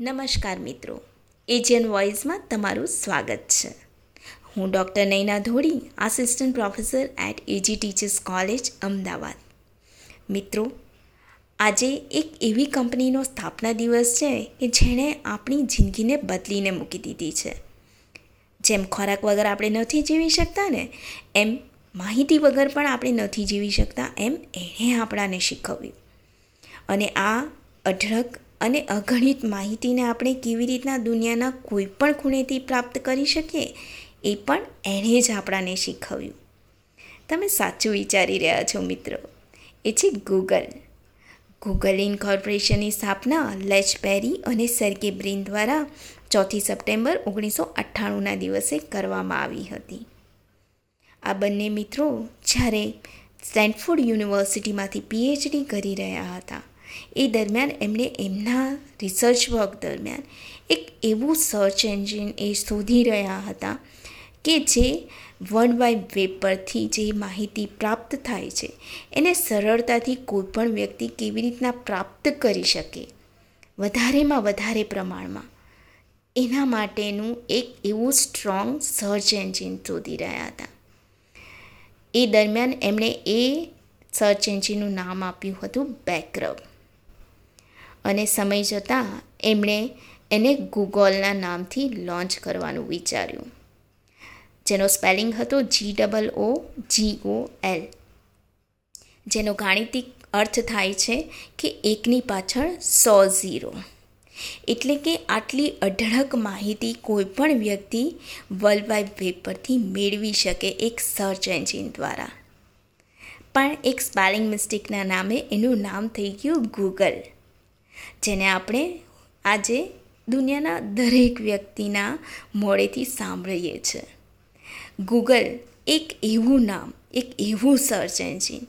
નમસ્કાર મિત્રો. એજિયન વોઇસમાં તમારું સ્વાગત છે. હું doctor Naina Dhodi assistant professor at AG Teachers College, Ahmedabad. મિત્રો, આજે એક એવી કંપનીનો સ્થાપના દિવસ છે કે જેણે આપણી જિંદગીને બદલીને મૂકી દીધી છે. જેમ ખોરાક વગર આપણે નથી જીવી શકતા ને, એમ માહિતી વગર પણ આપણે નથી જીવી શકતા એમ એણે આપણાને શીખવ્યું. અને આ અઢળક અને અગણિત માહિતીને આપણે કેવી રીતના દુનિયાના કોઈ પણ ખૂણેથી પ્રાપ્ત કરી શકીએ, એ પણ એણે જ આપણાને શીખવ્યું. તમે સાચું વિચારી રહ્યા છો, મિત્રો. એ છે ગૂગલ ગૂગલ ઇન્કોર્પોરેશનની સ્થાપના લેચ પેરી અને સર્ગે બ્રિન દ્વારા ચોથી સપ્ટેમ્બર ઓગણીસો અઠ્ઠાણુંના દિવસે કરવામાં આવી હતી. આ બંને મિત્રો જ્યારે સ્ટેન્ફોર્ડ યુનિવર્સિટીમાંથી પીએચડી કરી રહ્યા હતા. એ દરમિયાન એમણે એમના રિસર્ચ વર્ક દરમિયાન એક એવું સર્ચ એન્જિન એ શોધી રહ્યા હતા કે જે વર્લ્ડ વાઇડ વેબ પરથી જે માહિતી પ્રાપ્ત થાય છે, એને સરળતાથી કોઈપણ વ્યક્તિ કેવી રીતના પ્રાપ્ત કરી શકે, વધારેમાં વધારે પ્રમાણમાં. એના માટેનું એક એવું સ્ટ્રોંગ સર્ચ એન્જિન શોધી રહ્યા હતા. એ દરમિયાન એમણે એ સર્ચ એન્જિનનું નામ આપ્યું હતું બેકરબ અને સમય જતાં એમણે એને ગૂગલના નામથી લોન્ચ કરવાનું વિચાર્યું. જેનો સ્પેલિંગ હતો જી ડબલ ઓ જી ઓ એલ જેનો ગાણિતિક અર્થ થાય છે કે એકની પાછળ સો ઝીરો. એટલે કે આટલી અઢળક માહિતી કોઈપણ વ્યક્તિ વર્લ્ડ વાઇડ વેબ પરથી મેળવી શકે એક સર્ચ એન્જિન દ્વારા. પણ એક સ્પેલિંગ મિસ્ટેકના નામે એનું નામ થઈ ગયું ગૂગલ જેને આપણે આજે દુનિયાના દરેક વ્યક્તિના મોડેથી સાંભળીએ છીએ ગૂગલ એક એવું નામ, એક એવું સર્ચ એન્જિન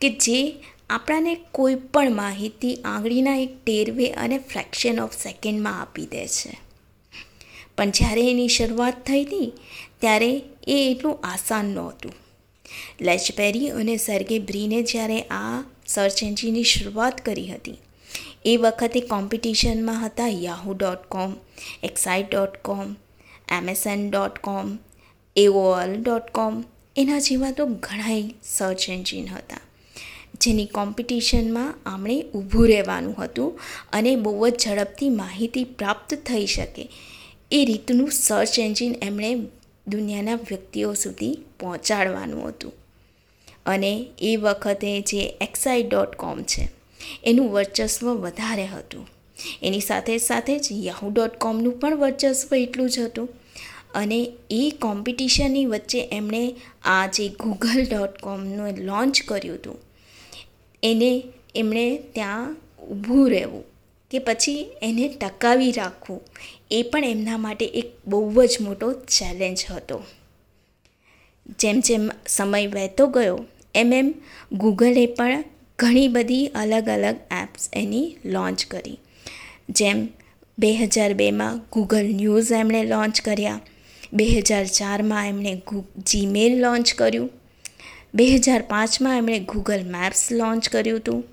કે જે આપણાને કોઈ પણ માહિતી આંગળીના એક ટેરવે અને ફ્રેક્શન ઓફ સેકન્ડમાં આપી દે છે. પણ જ્યારે એની શરૂઆત થઈ હતી, ત્યારે એ એટલું આસાન નહોતું. લેચપેરી અને સર્ગે બ્રીને જ્યારે આ સર્ચ એન્જિનની શરૂઆત કરી હતી એ વખતે કોમ્પિટિશનમાં હતા Yahoo dot com, Excite dot com Amazon dot com AOL dot com, એના જેવા તો ઘણાય સર્ચ એન્જિન હતા, જેની કોમ્પિટિશનમાં આપણે ઊભું રહેવાનું હતું અને બહુ જ ઝડપથી માહિતી પ્રાપ્ત થઈ શકે એ રીતનું સર્ચ એન્જિન એમણે દુનિયાના વ્યક્તિઓ સુધી પહોંચાડવાનું હતું. અને એ વખતે જે એક્સાઇટ ડોટ કોમ છે એનું વર્ચસ્વ વધારે હતું. એની સાથે સાથે જ યાહુ ડોટ કોમનું પણ વર્ચસ્વ એટલું જ હતું. અને એ કોમ્પિટિશનની વચ્ચે એમણે આ જે ગૂગલ ડોટ કોમનું લોન્ચ કર્યું હતું, એને એમણે ત્યાં ઊભું રહેવું કે પછી એને ટકાવી રાખવું, એ પણ એમના માટે એક બહુ જ મોટો ચેલેન્જ હતો. જેમ જેમ સમય વહેતો ગયો, એમ એમ ગૂગલે પણ ઘણી બધી અલગ અલગ એપ્સ એની લોન્ચ કરી. જેમ બે હજાર બેમાં ગૂગલ ન્યૂઝ એમણે લોન્ચ કર્યા. બે હજાર ચારમાં એમણે જીમેલ લોન્ચ કર્યું. બે હજાર પાંચમાં એમણે ગૂગલ મેપ્સ લોન્ચ કર્યું હતું.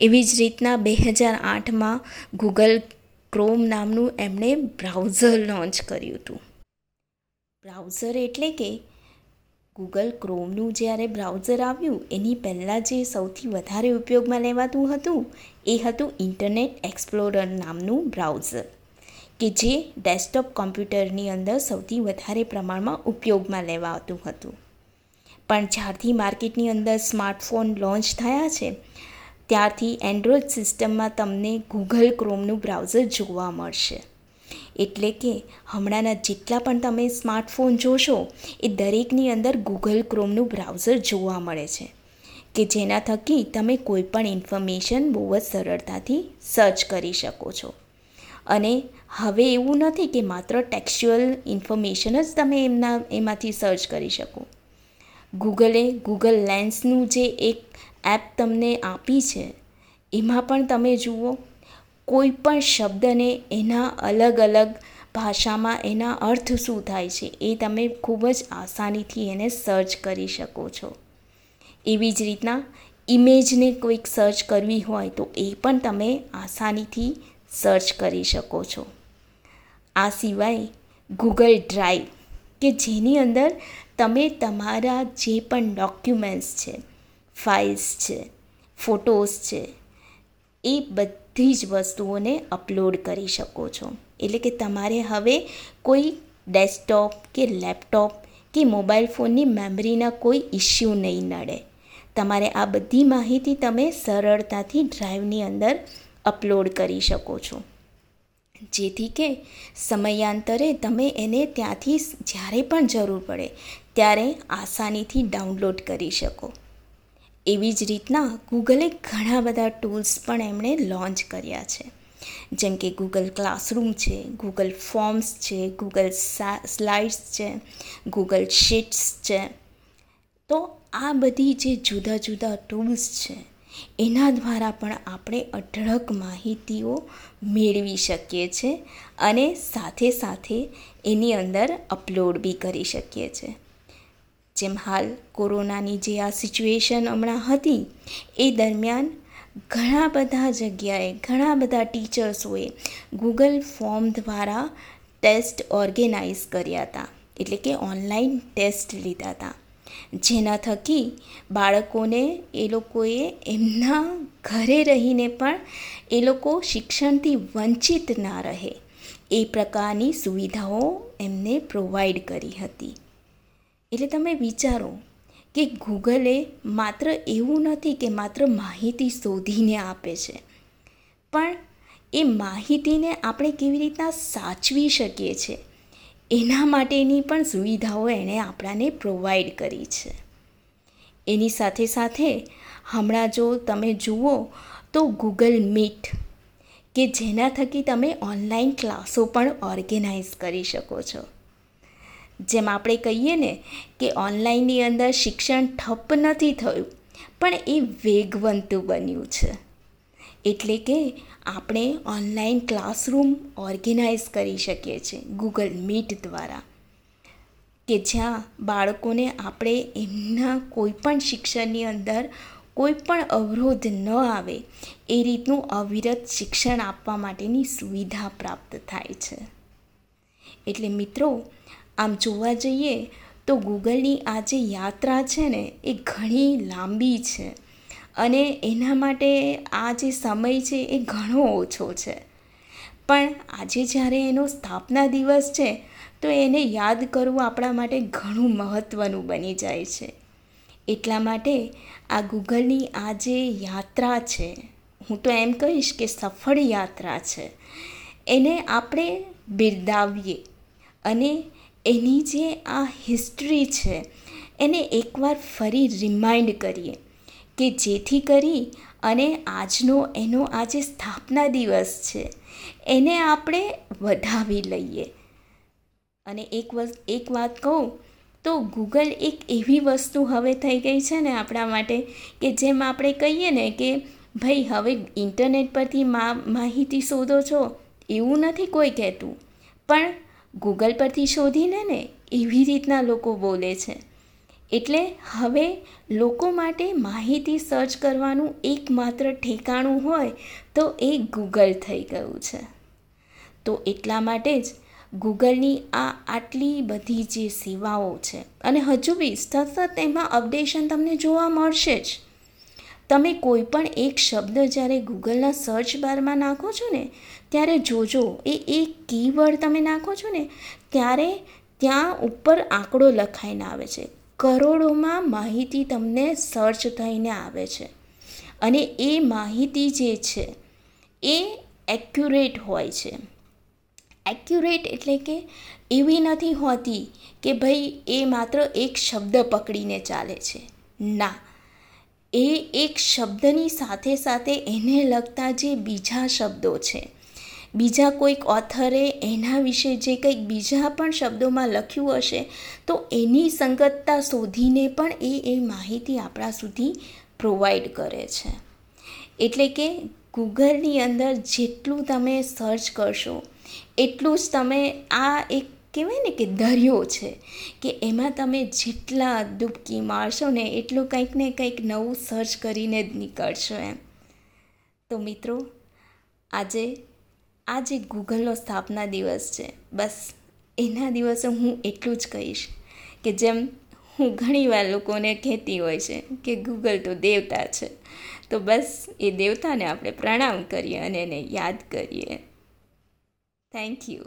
એવી જ રીતના બે હજાર આઠમાં ગૂગલ ક્રોમ નામનું એમણે બ્રાઉઝર લોન્ચ કર્યું હતું. બ્રાઉઝર એટલે કે ગૂગલ ક્રોમનું જ્યારે બ્રાઉઝર આવ્યું, એની પહેલાં જે સૌથી વધારે ઉપયોગમાં લેવાતું હતું, એ હતું ઇન્ટરનેટ એક્સપ્લોરર નામનું બ્રાઉઝર કે જે ડેસ્કટોપ કોમ્પ્યુટરની અંદર સૌથી વધારે પ્રમાણમાં ઉપયોગમાં લેવાતું હતું. પણ જ્યારથી માર્કેટની અંદર સ્માર્ટફોન લોન્ચ થયા છે, ત્યારથી એન્ડ્રોઈડ સિસ્ટમમાં તમને ગૂગલ ક્રોમનું બ્રાઉઝર જોવા મળશે. એટલે કે હમણાંના જેટલા પણ તમે સ્માર્ટફોન જોશો, એ દરેકની અંદર ગૂગલ ક્રોમનું બ્રાઉઝર જોવા મળે છે, કે જેના થકી તમે કોઈપણ ઇન્ફોર્મેશન બહુ જ સરળતાથી સર્ચ કરી શકો છો. અને હવે એવું નથી કે માત્ર ટેક્સ્ચ્યુઅલ ઇન્ફોર્મેશન જ તમે એમના, એમાંથી સર્ચ કરી શકો. ગૂગલે ગૂગલ લેન્સનું જે એક એપ તમને આપી છે, એમાં પણ તમે જુઓ કોઈ પણ શબ્દને એના અલગ અલગ ભાષામાં એના અર્થ શું થાય છે એ તમે ખૂબ જ આસાનીથી એને સર્ચ કરી શકો છો. એવી જ રીતના ઇમેજને કોઈક સર્ચ કરવી હોય તો એ પણ તમે આસાનીથી સર્ચ કરી શકો છો. આ સિવાય ગૂગલ ડ્રાઈવ કે જેની અંદર તમે તમારા જે પણ ડોક્યુમેન્ટ્સ છે ફાઇલ્સ છે ફોટોસ છે એ બધી જ વસ્તુઓને અપલોડ કરી શકો છો. એટલે કે તમારે હવે કોઈ ડેસ્કટોપ કે લેપટોપ કે મોબાઈલ ફોનની મેમરીના કોઈ ઇસ્યુ નહીં નડે. તમારે આ બધી માહિતી તમે સરળતાથી ડ્રાઈવની અંદર અપલોડ કરી શકો છો. જેથી કે સમયાંતરે તમે એને ત્યાંથી જ્યારે પણ જરૂર પડે, ત્યારે આસાનીથી ડાઉનલોડ કરી શકો. એવી જ રીતના ગૂગલે ઘણા બધા ટૂલ્સ પણ એમણે લોન્ચ કર્યા છે. જેમ કે ગૂગલ ક્લાસરૂમ છે ગૂગલ ફોર્મ્સ છે ગૂગલ સ્લાઇડ્સ છે ગૂગલ શીટ્સ છે. તો આ બધી જે જુદા જુદા ટૂલ્સ છે, એના દ્વારા પણ આપણે અઢળક માહિતીઓ મેળવી શકીએ છીએ અને સાથે સાથે એની અંદર અપલોડ બી કરી શકીએ છીએ જેમ હાલ કોરોનાની જે આ સિચ્યુએશન હમણાં હતી, એ દરમિયાન ઘણા બધા જગ્યાએ, ઘણા બધા ટીચર્સોએ ગૂગલ ફોર્મ દ્વારા ટેસ્ટ ઓર્ગેનાઇઝ કર્યા હતા. એટલે કે ઓનલાઈન ટેસ્ટ લીધા હતા. જેના થકી બાળકોને એ લોકોએ એમના ઘરે રહીને પણ એ લોકો શિક્ષણથી વંચિત ના રહે. એ પ્રકારની સુવિધાઓ એમને પ્રોવાઈડ કરી હતી. એટલે તમે વિચારો કે ગૂગલે માત્ર એવું નથી કે માત્ર માહિતી શોધીને આપે છે. પણ એ માહિતીને આપણે કેવી રીતના સાચવી શકીએ છીએ એના માટેની પણ સુવિધાઓ એણે આપણાને પ્રોવાઈડ કરી છે. એની સાથે સાથે હમણાં જો તમે જુઓ તો ગૂગલ મીટ, કે જેના થકી તમે ઓનલાઈન ક્લાસો પણ ઓર્ગેનાઇઝ કરી શકો છો. જેમ આપણે કહીએ ને કે ઓનલાઈનની અંદર શિક્ષણ ઠપ નથી થયું, પણ એ વેગવંતું બન્યું છે. એટલે કે આપણે ઓનલાઈન ક્લાસરૂમ ઓર્ગેનાઇઝ કરી શકીએ છીએ, ગૂગલ મીટ દ્વારા. કે જ્યાં બાળકોને આપણે એમના કોઈપણ શિક્ષણની અંદર કોઈ પણ અવરોધ ન આવે, એ રીતનું અવિરત શિક્ષણ આપવા માટેની સુવિધા પ્રાપ્ત થાય છે. એટલે મિત્રો આમ જોવા જઈએ તો ગૂગલની આ જે યાત્રા છે ને, એ ઘણી લાંબી છે. અને એના માટે આ જે સમય છે, એ ઘણો ઓછો છે. પણ આજે જ્યારે એનો સ્થાપના દિવસ છે, તો એને યાદ કરવું આપણા માટે ઘણું મહત્ત્વનું બની જાય છે. એટલા માટે આ ગૂગલની આ જે યાત્રા છે, હું તો એમ કહીશ કે સફળ યાત્રા છે. એને આપણે બિરદાવીએ અને એની જે આ હિસ્ટ્રી છે, એને એકવાર ફરી રિમાઇન્ડ કરીએ કે જેથી કરી અને આજનો એનો આ જે સ્થાપના દિવસ છે, એને આપણે વધાવી લઈએ. અને એક વસ્ત એક વાત કહું, તો ગૂગલ એક એવી વસ્તુ હવે થઈ ગઈ છે ને આપણા માટે કે જેમ આપણે કહીએ ને કે, ભાઈ, હવે ઇન્ટરનેટ પરથી માહિતી શોધો છો, એવું નથી કોઈ કહેતું. પણ ગૂગલ પરથી શોધીને ને એવી રીતના લોકો બોલે છે. એટલે હવે લોકો માટે માહિતી સર્ચ કરવાનું એકમાત્ર ઠેકાણું હોય તો એ ગૂગલ થઈ ગયું છે. તો એટલા માટે જ ગૂગલની આ આટલી બધી જે સેવાઓ છે, અને હજુ બી સતત એમાં અપડેશન તમને જોવા મળશે જ. તમે કોઈ પણ એક શબ્દ જ્યારે ગૂગલના સર્ચ બારમાં નાખો છો ને, ત્યારે જોજો, એ એક કીવર્ડ તમે નાખો છો ને, ત્યારે ત્યાં ઉપર આંકડો લખાઈને આવે છે. કરોડોમાં માહિતી તમને સર્ચ થઈને આવે છે. અને એ માહિતી જે છે, એ એક્યુરેટ હોય છે. એક્યુરેટ એટલે કે એવી નથી હોતી કે ભાઈ એ માત્ર એક શબ્દ પકડીને ચાલે છે. ના. એ એક શબ્દની સાથે સાથે એને લગતા જે બીજા શબ્દો છે. બીજા કોઈક ઓથરે એના વિશે જે કંઈક બીજા પણ શબ્દોમાં લખ્યું હશે, તો એની સંગતતા શોધીને પણ એ એ માહિતી આપણા સુધી પ્રોવાઈડ કરે છે. એટલે કે ગૂગલની અંદર જેટલું તમે સર્ચ કરશો, એટલું જ તમે આ એક કહેવાય ને કે દરિયો છે, કે એમાં તમે જેટલા ડૂબકી મારશો ને એટલું કંઈક ને કંઈક નવું સર્ચ કરીને જ નીકળશો એમ. તો મિત્રો, આજે આજે ગૂગલનો સ્થાપના દિવસ છે. બસ, એના દિવસે હું એટલું જ કહીશ કે જેમ હું ઘણીવાર લોકોને કહેતી હોય છે કે ગૂગલ તો દેવતા છે, તો બસ એ દેવતાને આપણે પ્રણામ કરીએ અને એને યાદ કરીએ. Thank you